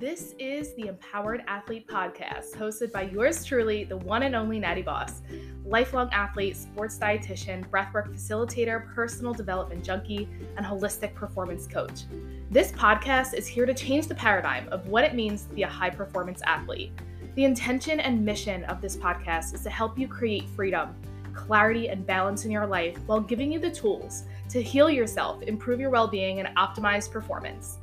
This is the Empowered Athlete Podcast, hosted by yours truly, the one and only Natty Boss, lifelong athlete, sports dietitian, breathwork facilitator, personal development junkie, and holistic performance coach. This podcast is here to change the paradigm of what it means to be a high performance athlete. The intention and mission of this podcast is to help you create freedom, clarity, and balance in your life while giving you the tools to heal yourself, improve your well being, and optimize performance.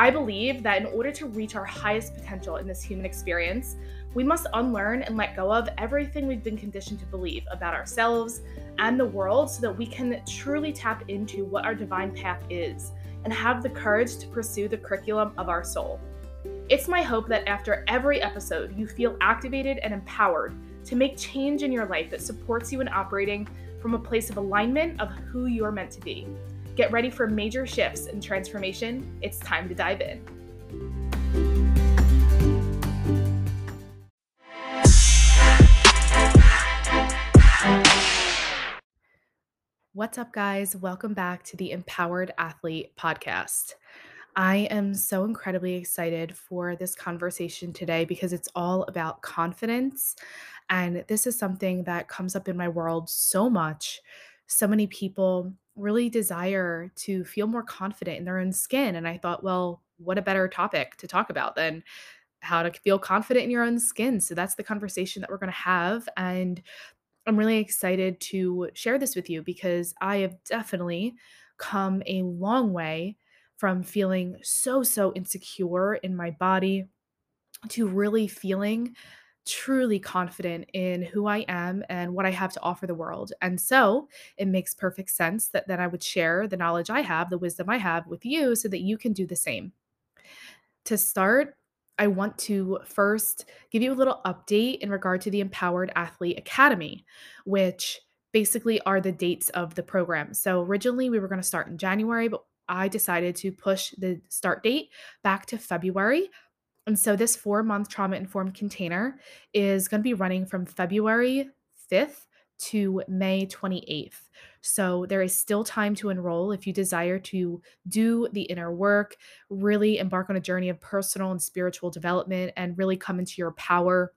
I believe that in order to reach our highest potential in this human experience, we must unlearn and let go of everything we've been conditioned to believe about ourselves and the world so that we can truly tap into what our divine path is and have the courage to pursue the curriculum of our soul. It's my hope that after every episode, you feel activated and empowered to make change in your life that supports you in operating from a place of alignment of who you are meant to be. Get ready for major shifts and transformation. It's time to dive in. What's up, guys? Welcome back to the Empowered Athlete Podcast. I am so incredibly excited for this conversation today because it's all about confidence. And this is something that comes up in my world so much. So many people really desire to feel more confident in their own skin. And I thought, well, what a better topic to talk about than how to feel confident in your own skin. So that's the conversation that we're going to have. And I'm really excited to share this with you because I have definitely come a long way from feeling so, so insecure in my body to really feeling truly confident in who I am and what I have to offer the world. And so it makes perfect sense that then I would share the knowledge I have, the wisdom I have with you so that you can do the same. To start, I want to first give you a little update in regard to the Empowered Athlete Academy, which basically are the dates of the program. So originally we were going to start in January, but I decided to push the start date back to February. And so this four month trauma informed container is going to be running from February 5th to May 28th. So there is still time to enroll if you desire to do the inner work, really embark on a journey of personal and spiritual development, and really come into your power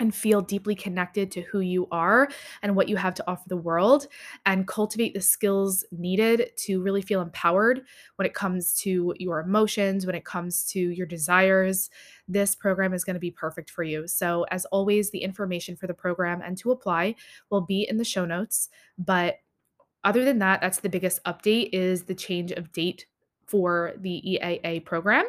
and feel deeply connected to who you are and what you have to offer the world and cultivate the skills needed to really feel empowered when it comes to your emotions, when it comes to your desires. This program is going to be perfect for you. So, as always, the information for the program and to apply will be in the show notes. But other than that, that's the biggest update is the change of date for the EAA program.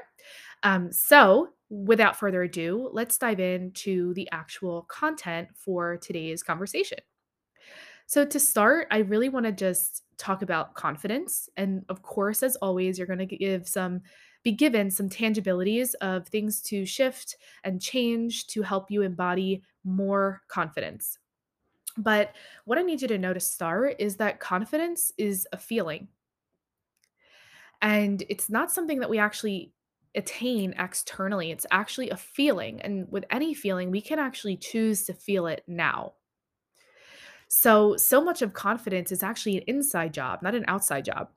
Um, so, without further ado, let's dive into the actual content for today's conversation. So, to start, I really want to just talk about confidence. And of course, as always, you're going to give some, be given some tangibilities of things to shift and change to help you embody more confidence. But what I need you to know to start is that confidence is a feeling. And it's not something that we actually attain externally. It's actually a feeling. And with any feeling, we can actually choose to feel it now. So, so much of confidence is actually an inside job, not an outside job.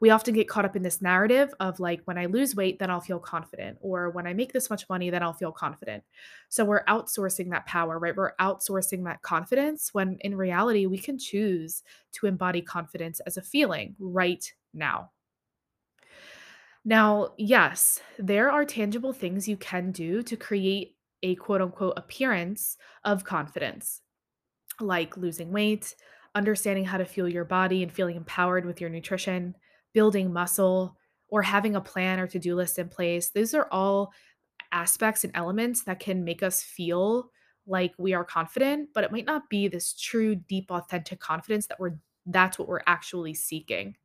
We often get caught up in this narrative of like, when I lose weight, then I'll feel confident, or when I make this much money, then I'll feel confident. So, we're outsourcing that power, right? We're outsourcing that confidence when in reality, we can choose to embody confidence as a feeling right now. Now, yes, there are tangible things you can do to create a quote unquote appearance of confidence, like losing weight, understanding how to fuel your body and feeling empowered with your nutrition, building muscle, or having a plan or to do list in place. Those are all aspects and elements that can make us feel like we are confident, but it might not be this true, deep, authentic confidence that we're that's what we're actually seeking.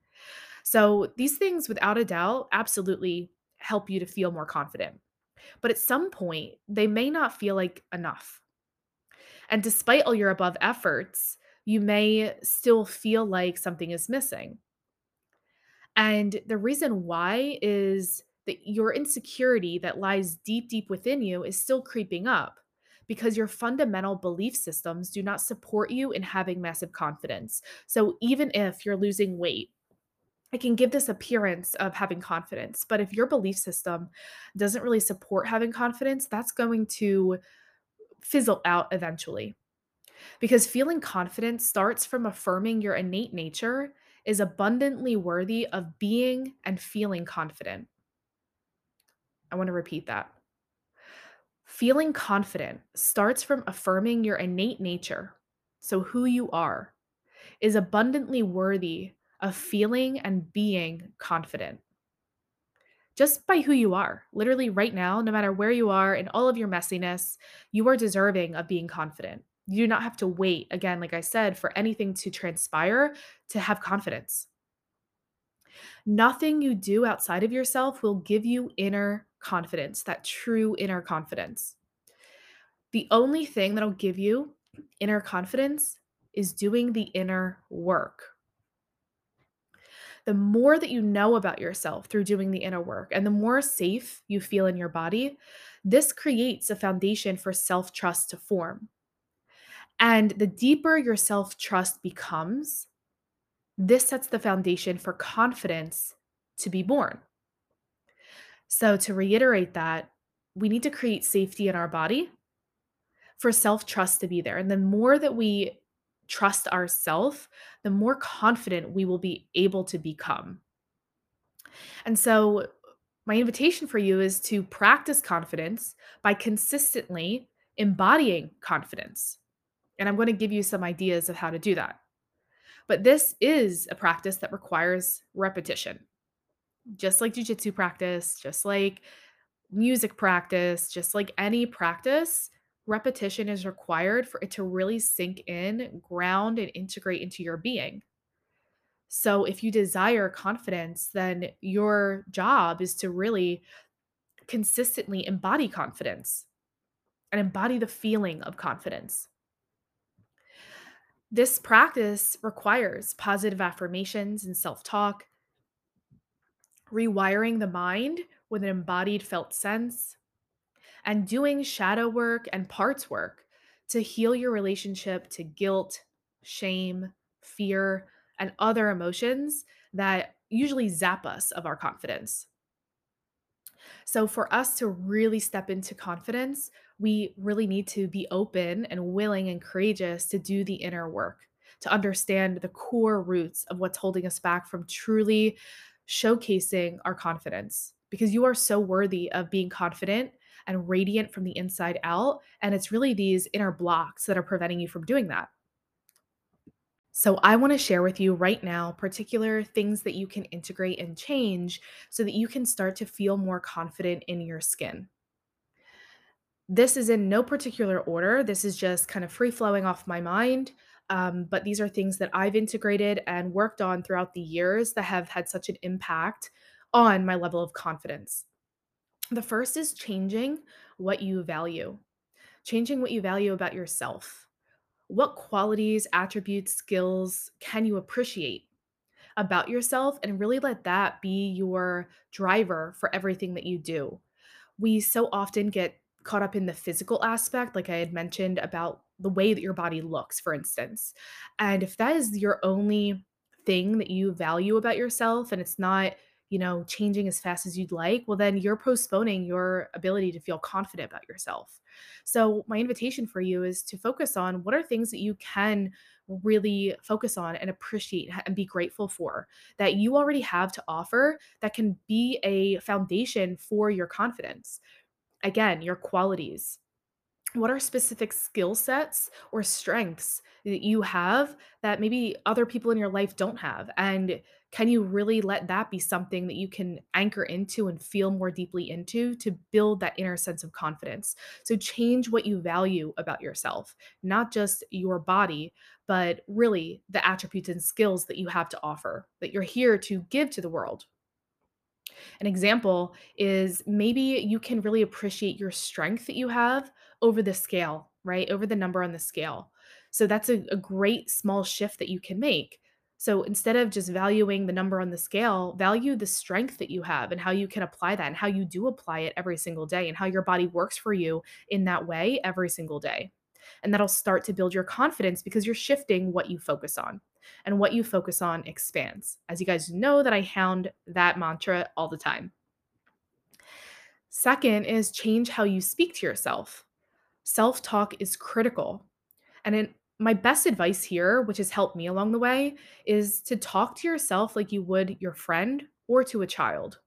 So these things, without a doubt, absolutely help you to feel more confident. But at some point, they may not feel like enough. And despite all your above efforts, you may still feel like something is missing. And the reason why is that your insecurity that lies deep, deep within you is still creeping up because your fundamental belief systems do not support you in having massive confidence. So even if you're losing weight, it can give this appearance of having confidence. But if your belief system doesn't really support having confidence, that's going to fizzle out eventually. Because feeling confident starts from affirming your innate nature is abundantly worthy of being and feeling confident. I want to repeat that. Feeling confident starts from affirming your innate nature, so who you are, is abundantly worthy of feeling and being confident. Just by who you are, literally right now, no matter where you are in all of your messiness, you are deserving of being confident. You do not have to wait, again, like I said, for anything to transpire to have confidence. Nothing you do outside of yourself will give you inner confidence, that true inner confidence. The only thing that'll give you inner confidence is doing the inner work. The more that you know about yourself through doing the inner work and the more safe you feel in your body, this creates a foundation for self trust to form. And the deeper your self trust becomes, this sets the foundation for confidence to be born. So, to reiterate that, we need to create safety in our body for self trust to be there. And the more that we trust ourself, the more confident we will be able to become. And so, my invitation for you is to practice confidence by consistently embodying confidence. And I'm going to give you some ideas of how to do that. But this is a practice that requires repetition. Just like jujitsu practice, just like music practice, just like any practice, repetition is required for it to really sink in, ground, and integrate into your being. So, if you desire confidence, then your job is to really consistently embody confidence and embody the feeling of confidence. This practice requires positive affirmations and self talk, rewiring the mind with an embodied felt sense, and doing shadow work and parts work to heal your relationship to guilt, shame, fear, and other emotions that usually zap us of our confidence. So, for us to really step into confidence, we really need to be open and willing and courageous to do the inner work, to understand the core roots of what's holding us back from truly showcasing our confidence. Because you are so worthy of being confident and radiant from the inside out. And it's really these inner blocks that are preventing you from doing that. So, I want to share with you right now particular things that you can integrate and change so that you can start to feel more confident in your skin. This is in no particular order. This is just kind of free flowing off my mind. Um, but these are things that I've integrated and worked on throughout the years that have had such an impact on my level of confidence. The first is changing what you value, changing what you value about yourself. What qualities, attributes, skills can you appreciate about yourself and really let that be your driver for everything that you do? We so often get caught up in the physical aspect, like I had mentioned about the way that your body looks, for instance. And if that is your only thing that you value about yourself and it's not you know, changing as fast as you'd like, well, then you're postponing your ability to feel confident about yourself. So, my invitation for you is to focus on what are things that you can really focus on and appreciate and be grateful for that you already have to offer that can be a foundation for your confidence. Again, your qualities, what are specific skill sets or strengths that you have that maybe other people in your life don't have and can you really let that be something that you can anchor into and feel more deeply into to build that inner sense of confidence so change what you value about yourself not just your body but really the attributes and skills that you have to offer that you're here to give to the world an example is maybe you can really appreciate your strength that you have over the scale, right? Over the number on the scale. So that's a, a great small shift that you can make. So instead of just valuing the number on the scale, value the strength that you have and how you can apply that and how you do apply it every single day and how your body works for you in that way every single day. And that'll start to build your confidence because you're shifting what you focus on. and what you focus on expands. As you guys know, that I hound that mantra all the time. Second is change how you speak to yourself. Self talk is critical. And in, my best advice here, which has helped me along the way, is to talk to yourself like you would your friend or to a child.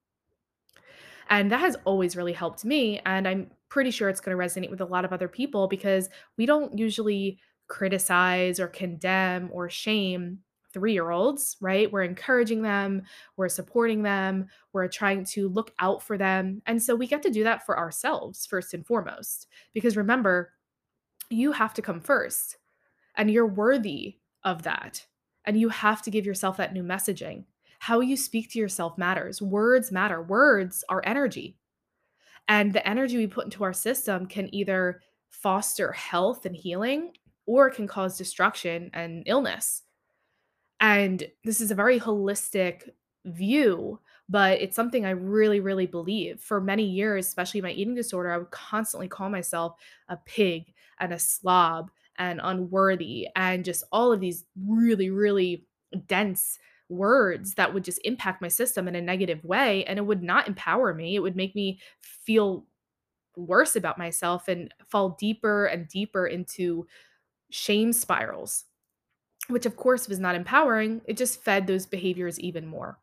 And that has always really helped me. And I'm pretty sure it's going to resonate with a lot of other people because we don't usually criticize or condemn or shame three year olds, right? We're encouraging them, we're supporting them, we're trying to look out for them. And so we get to do that for ourselves first and foremost. Because remember, you have to come first and you're worthy of that. And you have to give yourself that new messaging. How you speak to yourself matters. Words matter. Words are energy. And the energy we put into our system can either foster health and healing or can cause destruction and illness. And this is a very holistic view, but it's something I really, really believe. For many years, especially my eating disorder, I would constantly call myself a pig and a slob and unworthy and just all of these really, really dense words that would just impact my system in a negative way and it would not empower me. It would make me feel worse about myself and fall deeper and deeper into shame spirals which of course was not empowering. It just fed those behaviors even more.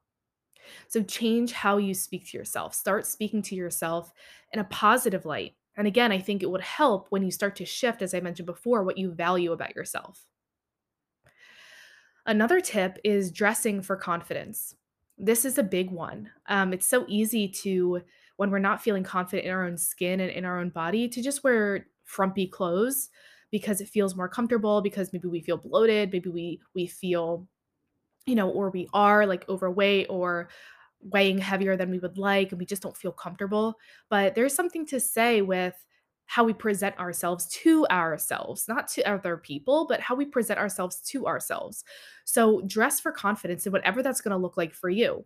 So change how you speak to yourself. Start speaking to yourself in a positive light and again i think it would help when you start to shift as i mentioned before what you value about yourself Another tip is dressing for confidence. This is a big one. Um, it's so easy to, when we're not feeling confident in our own skin and in our own body, to just wear frumpy clothes because it feels more comfortable, because maybe we feel bloated, maybe we we feel, you know, or we are like overweight or weighing heavier than we would like and we just don't feel comfortable. But there's something to say with how we present ourselves to ourselves, not to other people, but how we present ourselves to ourselves. So dress for confidence and whatever that's going to look like for you.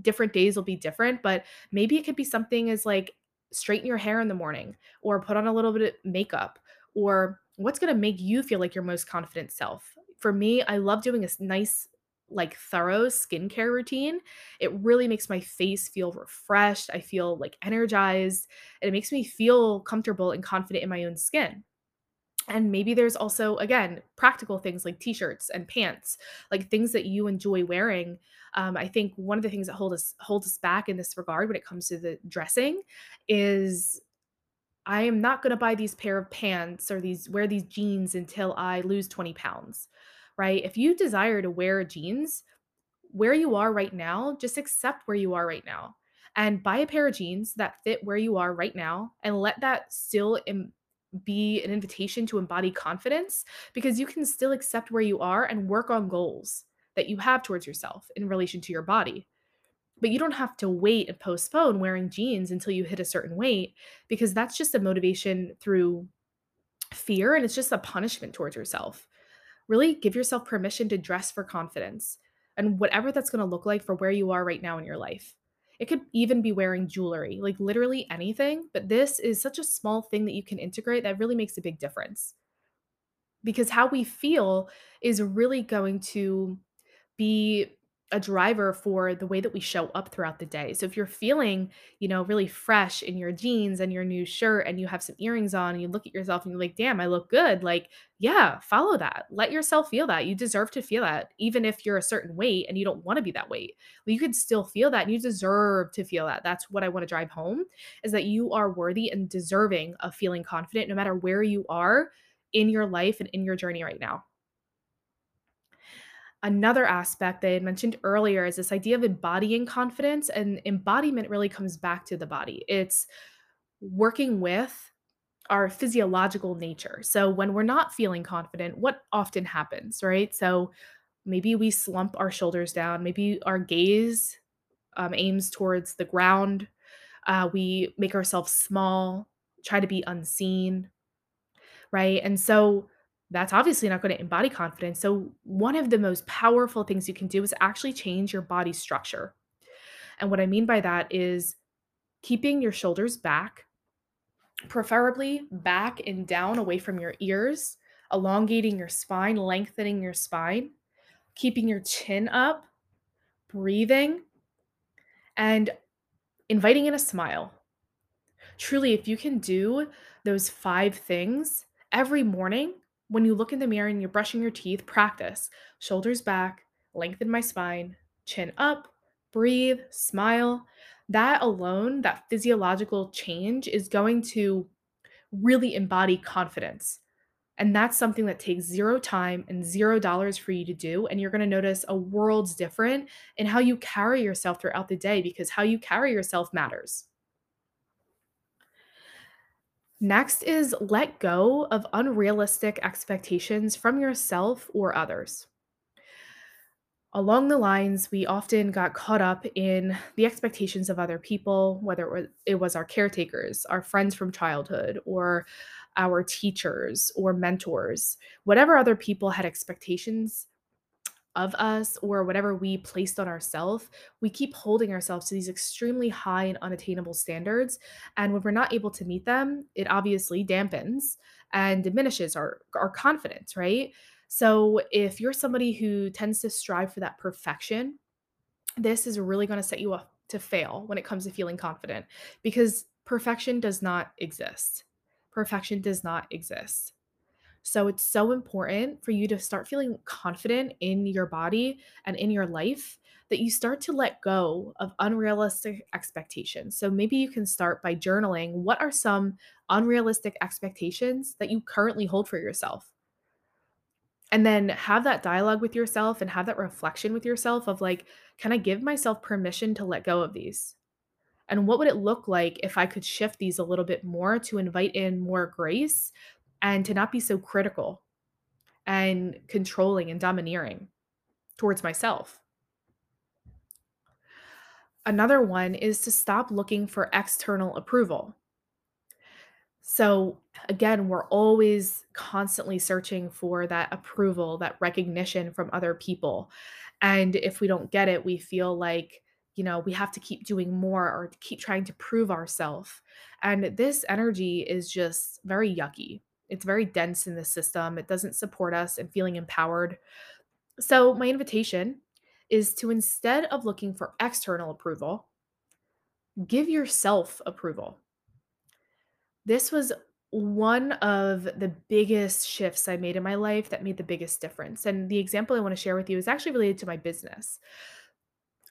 Different days will be different, but maybe it could be something as like straighten your hair in the morning or put on a little bit of makeup or what's going to make you feel like your most confident self. For me, I love doing a nice like thorough skincare routine, it really makes my face feel refreshed. I feel like energized, and it makes me feel comfortable and confident in my own skin. And maybe there's also, again, practical things like t shirts and pants, like things that you enjoy wearing. Um, I think one of the things that hold us holds us back in this regard when it comes to the dressing is I am not going to buy these pair of pants or these wear these jeans until I lose 20 pounds right? If you desire to wear jeans, where you are right now, just accept where you are right now and buy a pair of jeans that fit where you are right now and let that still Im- be an invitation to embody confidence because you can still accept where you are and work on goals that you have towards yourself in relation to your body. But you don't have to wait and postpone wearing jeans until you hit a certain weight because that's just a motivation through fear and it's just a punishment towards yourself really give yourself permission to dress for confidence and whatever that's going to look like for where you are right now in your life. It could even be wearing jewelry, like literally anything, but this is such a small thing that you can integrate that really makes a big difference. Because how we feel is really going to be a driver for the way that we show up throughout the day. So if you're feeling, you know, really fresh in your jeans and your new shirt and you have some earrings on and you look at yourself and you're like, "Damn, I look good." Like, yeah, follow that. Let yourself feel that. You deserve to feel that even if you're a certain weight and you don't want to be that weight. you could still feel that and you deserve to feel that. That's what I want to drive home is that you are worthy and deserving of feeling confident no matter where you are in your life and in your journey right now. Another aspect they had mentioned earlier is this idea of embodying confidence, and embodiment really comes back to the body. It's working with our physiological nature. So when we're not feeling confident, what often happens, right? So maybe we slump our shoulders down, maybe our gaze um, aims towards the ground, uh, we make ourselves small, try to be unseen, right? And so that's obviously not going to embody confidence. So, one of the most powerful things you can do is actually change your body structure. And what I mean by that is keeping your shoulders back, preferably back and down away from your ears, elongating your spine, lengthening your spine. keeping your chin up, breathing, and inviting in a smile. Truly, if you can do those 5 things every morning when you look in the mirror and you're brushing your teeth, practice shoulders back, lengthen my spine, chin up, breathe, smile. That alone, that physiological change is going to really embody confidence. And that's something that takes zero time and zero dollars for you to do. And you're going to notice a world's different in how you carry yourself throughout the day because how you carry yourself matters. Next is let go of unrealistic expectations from yourself or others. Along the lines, we often got caught up in the expectations of other people, whether it was, our caretakers, our friends from childhood, or our teachers or mentors. Whatever other people had expectations of us or whatever we placed on ourselves, we keep holding ourselves to these extremely high and unattainable standards. And when we're not able to meet them, it obviously dampens and diminishes our, our confidence, right? So if you're somebody who tends to strive for that perfection, this is really going to set you up to fail when it comes to feeling confident because perfection does not exist. Perfection does not exist. So it's so important for you to start feeling confident in your body and in your life that you start to let go of unrealistic expectations. So maybe you can start by journaling what are some unrealistic expectations that you currently hold for yourself? And then have that dialogue with yourself and have that reflection with yourself of like, can I give myself permission to let go of these? And what would it look like if I could shift these a little bit more to invite in more grace and to not be so critical and controlling and domineering towards myself. Another one is to stop looking for external approval. So, again, we're always constantly searching for that approval, that recognition from other people. And if we don't get it, we feel like, you know, we have to keep doing more or keep trying to prove ourselves. And this energy is just very yucky. It's very dense in the system. It doesn't support us and feeling empowered. So, my invitation is to instead of looking for external approval, give yourself approval. This was one of the biggest shifts I made in my life that made the biggest difference. And the example I want to share with you is actually related to my business.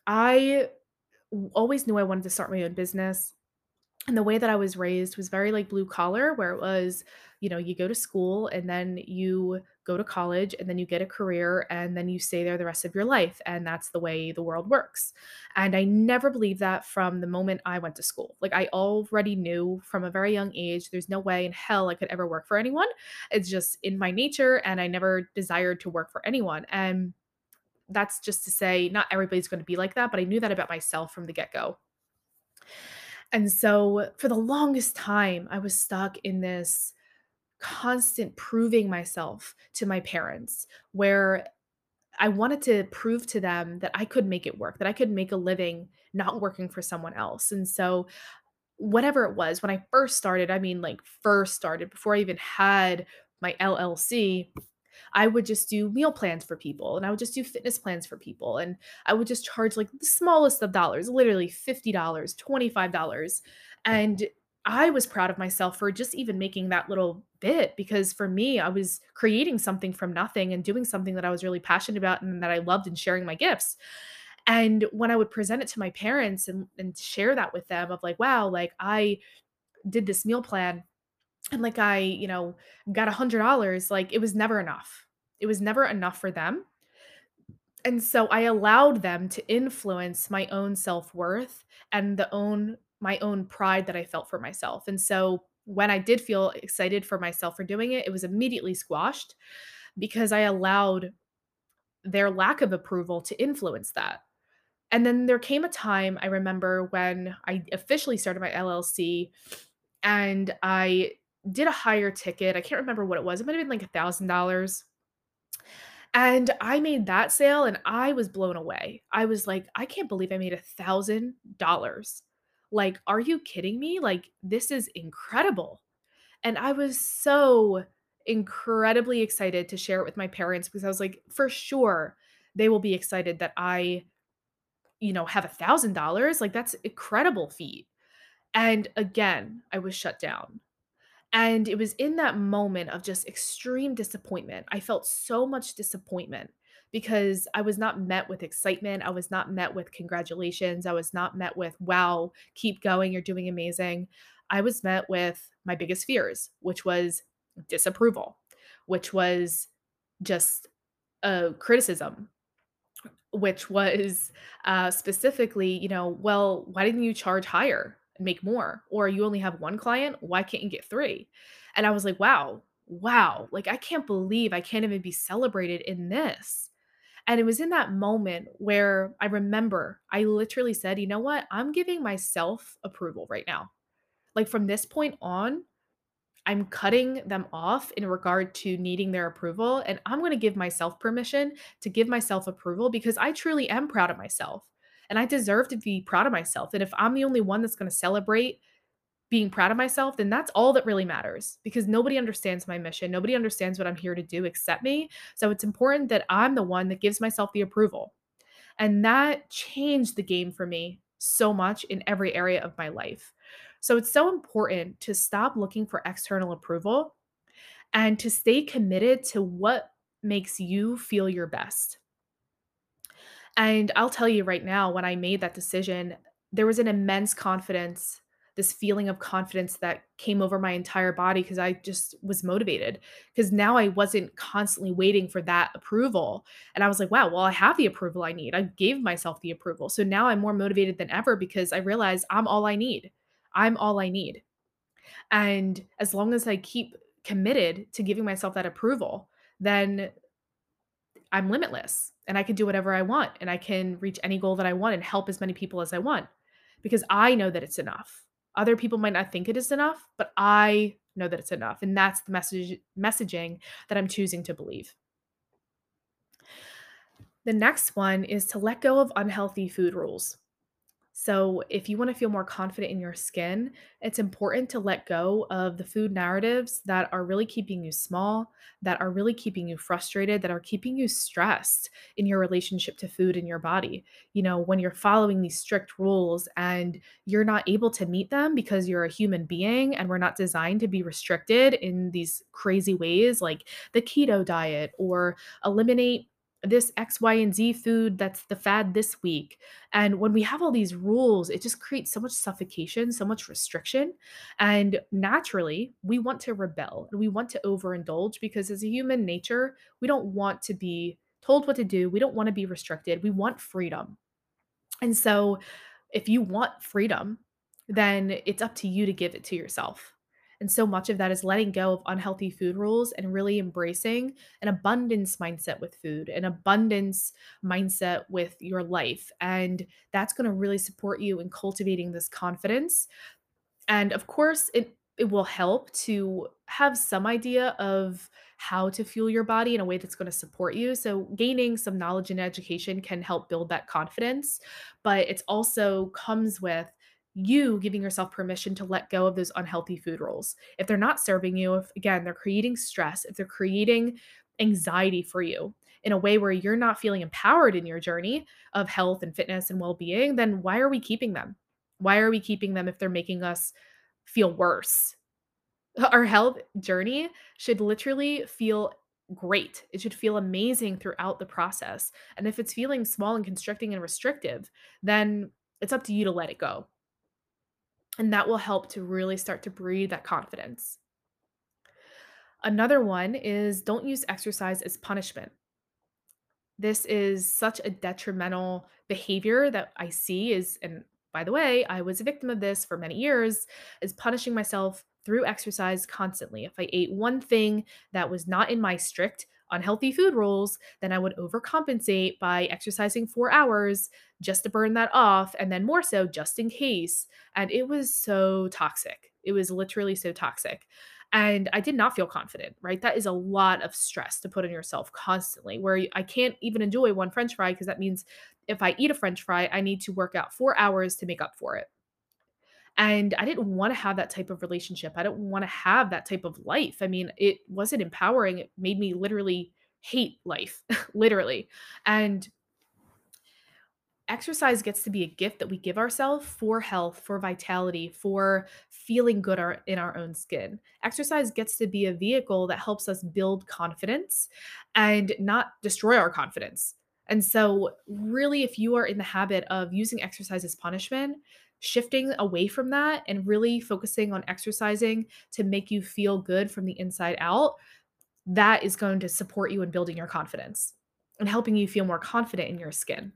I always knew I wanted to start my own business and the way that I was raised was very like blue collar, where it was, you know, you go to school and then you go to college and then you get a career and then you stay there the rest of your life. And that's the way the world works. And I never believed that from the moment I went to school. Like I already knew from a very young age, there's no way in hell I could ever work for anyone. It's just in my nature. And I never desired to work for anyone. And that's just to say, not everybody's going to be like that, but I knew that about myself from the get go. And so for the longest time, I was stuck in this constant proving myself to my parents where I wanted to prove to them that I could make it work, that I could make a living not working for someone else. And so whatever it was, when I first started, I mean like first started before I even had my LLC, I would just do meal plans for people and I would just do fitness plans for people. And I would just charge like the smallest of dollars, literally $50, $25. Mm-hmm. And I was proud of myself for just even making that little bit because for me, I was creating something from nothing and doing something that I was really passionate about and that I loved and sharing my gifts. And when I would present it to my parents and, and share that with them of like, wow, like I did this meal plan and like I, you know, got a hundred dollars, like it was never enough. It was never enough for them. And so I allowed them to influence my own self-worth and the own my own pride that I felt for myself. And so when I did feel excited for myself for doing it, it was immediately squashed because I allowed their lack of approval to influence that. And then there came a time I remember when I officially started my LLC and I did a higher ticket. I can't remember what it was. It might have been like a thousand dollars. And I made that sale and I was blown away. I was like, I can't believe I made a thousand dollars. Like, are you kidding me? Like, this is incredible. And I was so incredibly excited to share it with my parents because I was like, for sure, they will be excited that I, you know, have a $1,000. Like, that's incredible feat. And again, I was shut down. And it was in that moment of just extreme disappointment. I felt so much disappointment because I was not met with excitement. I was not met with congratulations. I was not met with, wow, keep going. You're doing amazing. I was met with my biggest fears, which was disapproval, which was just a criticism, which was uh, specifically, you know, well, why didn't you charge higher make more? Or you only have one client, why can't you get three? And I was like, wow, wow, like I can't believe I can't even be celebrated in this. And it was in that moment where I remember I literally said, you know what? I'm giving myself approval right now. Like from this point on, I'm cutting them off in regard to needing their approval. And I'm going to give myself permission to give myself approval because I truly am proud of myself and I deserve to be proud of myself. And if I'm the only one that's going to celebrate being proud of myself, then that's all that really matters because nobody understands my mission. Nobody understands what I'm here to do except me. So it's important that I'm the one that gives myself the approval. And that changed the game for me so much in every area of my life. So it's so important to stop looking for external approval and to stay committed to what makes you feel your best. And I'll tell you right now, when I made that decision, there was an immense confidence, this feeling of confidence that came over my entire body because I just was motivated. Because now I wasn't constantly waiting for that approval. And I was like, wow, well, I have the approval I need. I gave myself the approval. So now I'm more motivated than ever because I realize I'm all I need. I'm all I need. And as long as I keep committed to giving myself that approval, then I'm limitless and I can do whatever I want and I can reach any goal that I want and help as many people as I want because I know that it's enough. Other people might not think it is enough, but I know that it's enough and that's the message messaging that I'm choosing to believe. The next one is to let go of unhealthy food rules. So, if you want to feel more confident in your skin, it's important to let go of the food narratives that are really keeping you small, that are really keeping you frustrated, that are keeping you stressed in your relationship to food in your body. You know, when you're following these strict rules and you're not able to meet them because you're a human being and we're not designed to be restricted in these crazy ways like the keto diet or eliminate this X, Y, and Z food that's the fad this week. And when we have all these rules, it just creates so much suffocation, so much restriction. And naturally, we want to rebel and we want to overindulge because as a human nature, we don't want to be told what to do. We don't want to be restricted. We want freedom. And so, if you want freedom, then it's up to you to give it to yourself. And so much of that is letting go of unhealthy food rules and really embracing an abundance mindset with food, an abundance mindset with your life. And that's going to really support you in cultivating this confidence. And of course, it it will help to have some idea of how to fuel your body in a way that's going to support you. So gaining some knowledge and education can help build that confidence, but it also comes with you giving yourself permission to let go of those unhealthy food rules. If they're not serving you, if again, they're creating stress, if they're creating anxiety for you in a way where you're not feeling empowered in your journey of health and fitness and well being, then why are we keeping them? Why are we keeping them if they're making us feel worse? Our health journey should literally feel great. It should feel amazing throughout the process. And if it's feeling small and constricting and restrictive, then it's up to you to let it go. And that will help to really start to breed that confidence. Another one is don't use exercise as punishment. This is such a detrimental behavior that I see is and by the way, I was a victim of this for many years, is punishing myself through exercise constantly. If I ate one thing that was not in my strict unhealthy food rules, then I would overcompensate by exercising 4 hours just to burn that off and then more so just in case. And it was so toxic. It was literally so toxic. And I did not feel confident, right? That is a lot of stress to put on yourself constantly, where I can't even enjoy one french fry because that means if I eat a french fry, I need to work out four hours to make up for it. And I didn't want to have that type of relationship. I don't want to have that type of life. I mean, it wasn't empowering. It made me literally hate life, literally. And exercise gets to be a gift that we give ourselves for health, for vitality, for feeling good in our own skin. Exercise gets to be a vehicle that helps us build confidence and not destroy our confidence. And so, really, if you are in the habit of using exercise as punishment, shifting away from that and really focusing on exercising to make you feel good from the inside out, that is going to support you in building your confidence and helping you feel more confident in your skin.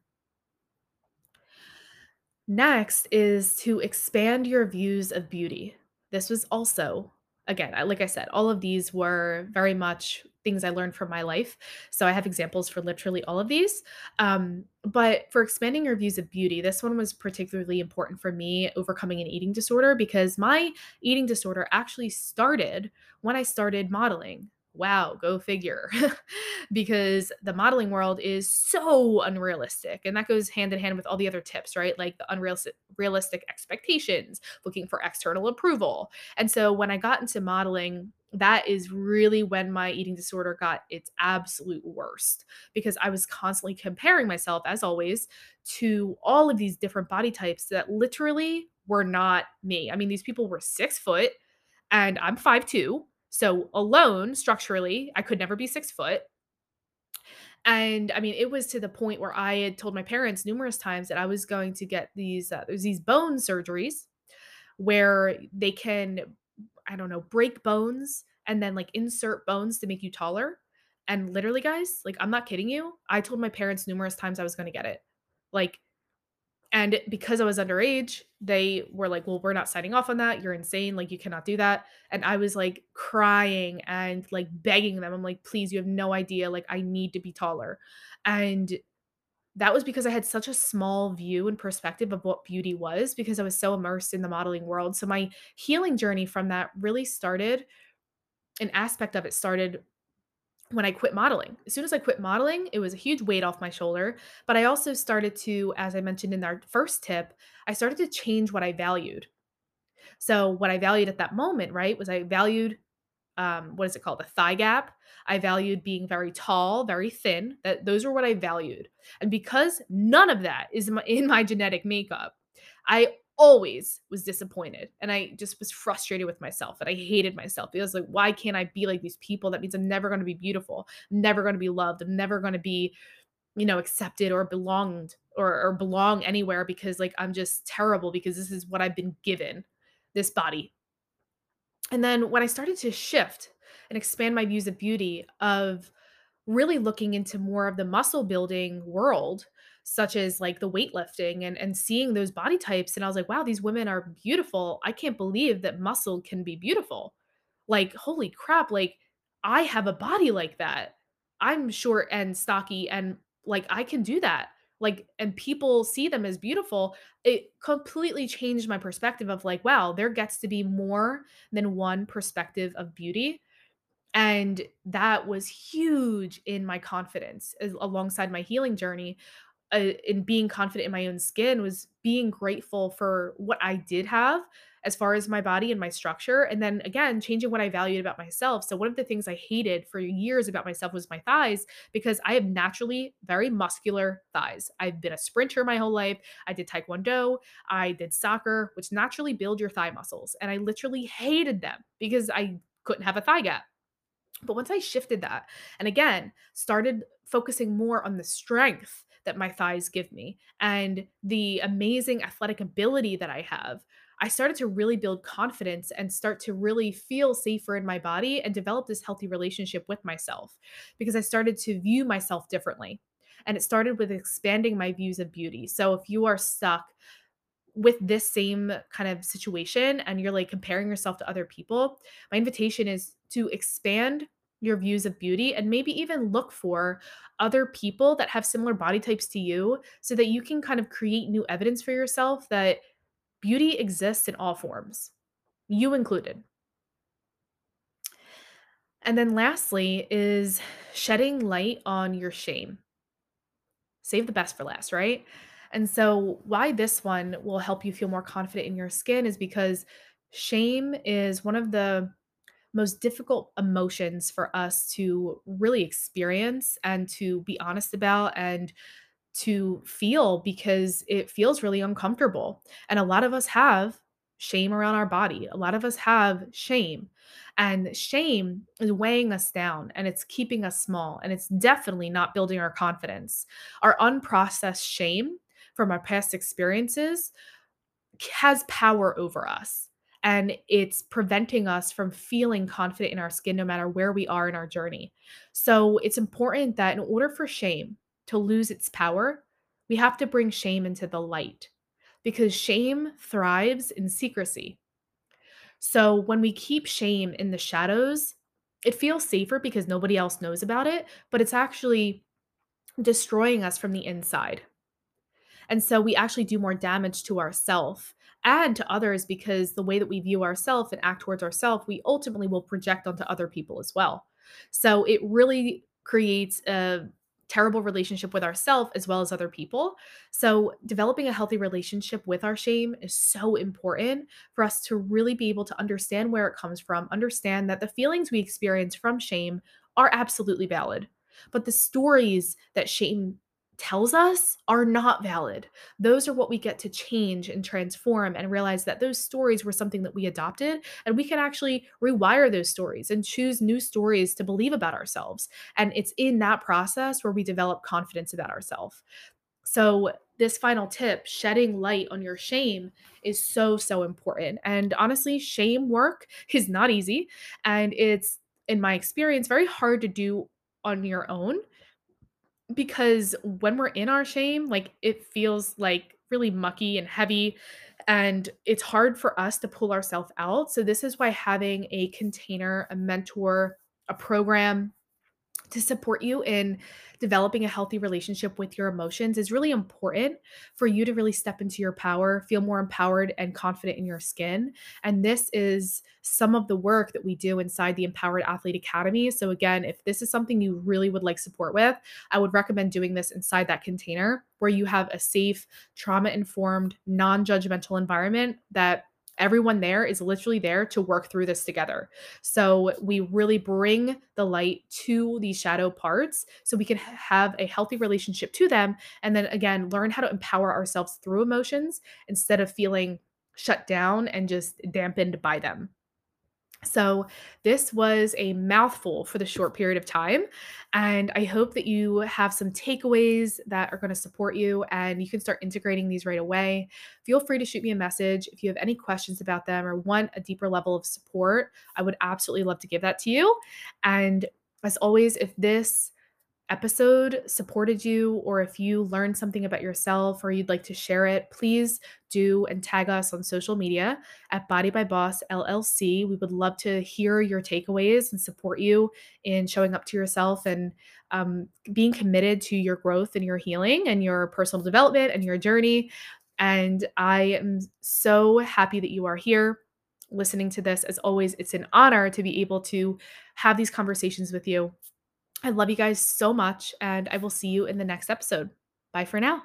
Next is to expand your views of beauty. This was also, again, I- like I said, all of these were very much things I learned from my life. So I have examples for literally all of these. Um, but for expanding your views of beauty, this one was particularly important for me overcoming an eating disorder because my eating disorder actually started when I started modeling. Wow, go figure. because the modeling world is so unrealistic. And that goes hand in hand with all the other tips, right? Like the unrealistic realistic expectations, looking for external approval. And so when I got into modeling, that is really when my eating disorder got its absolute worst because I was constantly comparing myself, as always, to all of these different body types that literally were not me. I mean, these people were six foot and I'm five two. So alone, structurally, I could never be six foot. And I mean, it was to the point where I had told my parents numerous times that I was going to get these uh, there's these bone surgeries where they can I don't know, break bones and then like insert bones to make you taller. And literally, guys, like I'm not kidding you. I told my parents numerous times I was going to get it. Like and because I was underage, they were like, "Well, we're not signing off on that. You're insane. Like, you cannot do that." And I was like crying and like begging them. I'm like, "Please, you have no idea. Like, I need to be taller." And that was because I had such a small view and perspective of what beauty was because I was so immersed in the modeling world. So my healing journey from that really started an aspect of it started when I quit modeling. As soon as I quit modeling, it was a huge weight off my shoulder. But I also started to, as I mentioned in our first tip, I started to change what I valued. So, what I valued at that moment, right, was I valued um, what is it called? The thigh gap. I valued being very tall, very thin. That those were what I valued. And because none of that is in my, in my genetic makeup, I always was disappointed and I just was frustrated with myself and I hated myself. Because like why can't I be like these people? That means I'm never going to be beautiful I'm never going to be loved I'm never going to be you know accepted or belonged or, or belong anywhere because like I'm just terrible because this is what I've been given this body. And then when I started to shift and expand my views of beauty, of really looking into more of the muscle building world, such as like the weightlifting and, and seeing those body types. And I was like, wow, these women are beautiful. I can't believe that muscle can be beautiful. Like, holy crap, like I have a body like that. I'm short and stocky and like I can do that. Like, and people see them as beautiful. It completely changed my perspective of like, wow, there gets to be more than one perspective of beauty. And that was huge in my confidence as, alongside my healing journey in being confident in my own skin was being grateful for what I did have as far as my body and my structure. And then again, changing what I valued about myself. So, one of the things I hated for years about myself was my thighs because I have naturally very muscular thighs. I've been a sprinter my whole life. I did Taekwondo, I did soccer, which naturally build your thigh muscles. And I literally hated them because I couldn't have a thigh gap. But once I shifted that and again started focusing more on the strength that my thighs give me and the amazing athletic ability that I have, I started to really build confidence and start to really feel safer in my body and develop this healthy relationship with myself because I started to view myself differently. And it started with expanding my views of beauty. So if you are stuck with this same kind of situation and you're like comparing yourself to other people, my invitation is to expand your views of beauty and maybe even look for other people that have similar body types to you so that you can kind of create new evidence for yourself that beauty exists in all forms, you included. And then lastly is shedding light on your shame. Save the best for last, right? And so, why this one will help you feel more confident in your skin is because shame is one of the most difficult emotions for us to really experience and to be honest about and to feel because it feels really uncomfortable. And a lot of us have shame around our body. A lot of us have shame. And shame is weighing us down and it's keeping us small and it's definitely not building our confidence. Our unprocessed shame from our past experiences has power over us and it's preventing us from feeling confident in our skin no matter where we are in our journey. So it's important that in order for shame to lose its power, we have to bring shame into the light because shame thrives in secrecy. So when we keep shame in the shadows, it feels safer because nobody else knows about it, but it's actually destroying us from the inside. And so we actually do more damage to ourselves and to others because the way that we view ourselves and act towards ourselves, we ultimately will project onto other people as well. So it really creates a terrible relationship with ourselves as well as other people. So, developing a healthy relationship with our shame is so important for us to really be able to understand where it comes from, understand that the feelings we experience from shame are absolutely valid. But the stories that shame tells us are not valid. Those are what we get to change and transform and realize that those stories were something that we adopted and we can actually rewire those stories and choose new stories to believe about ourselves. And it's in that process where we develop confidence about ourselves. So, this final tip, shedding light on your shame, is so, so important. And honestly, shame work is not easy. And it's, in my experience, very hard to do on your own because when we're in our shame, like, it feels, like, really mucky and heavy, and it's hard for us to pull ourselves out, so this is why having a container, a mentor, a program to support you in developing a healthy relationship with your emotions is really important for you to really step into your power, feel more empowered and confident in your skin. And this is some of the work that we do inside the Empowered Athlete Academy. So, again, if this is something you really would like support with, I would recommend doing this inside that container where you have a safe, trauma informed, non judgmental environment that everyone there is literally there to work through this together. So we really bring the light to these shadow parts so we can have a healthy relationship to them. And then again, learn how to empower ourselves through emotions instead of feeling shut down and just dampened by them. So, this was a mouthful for the short period of time. And I hope that you have some takeaways that are going to support you and you can start integrating these right away. Feel free to shoot me a message if you have any questions about them or want a deeper level of support. I would absolutely love to give that to you. And as always, if this episode supported you or if you learned something about yourself or you'd like to share it, please do and tag us on social media at Body by Boss LLC. We would love to hear your takeaways and support you in showing up to yourself and um, being committed to your growth and your healing and your personal development and your journey. And I am so happy that you are here listening to this. As always, it's an honor to be able to have these conversations with you I love you guys so much, and I will see you in the next episode. Bye for now.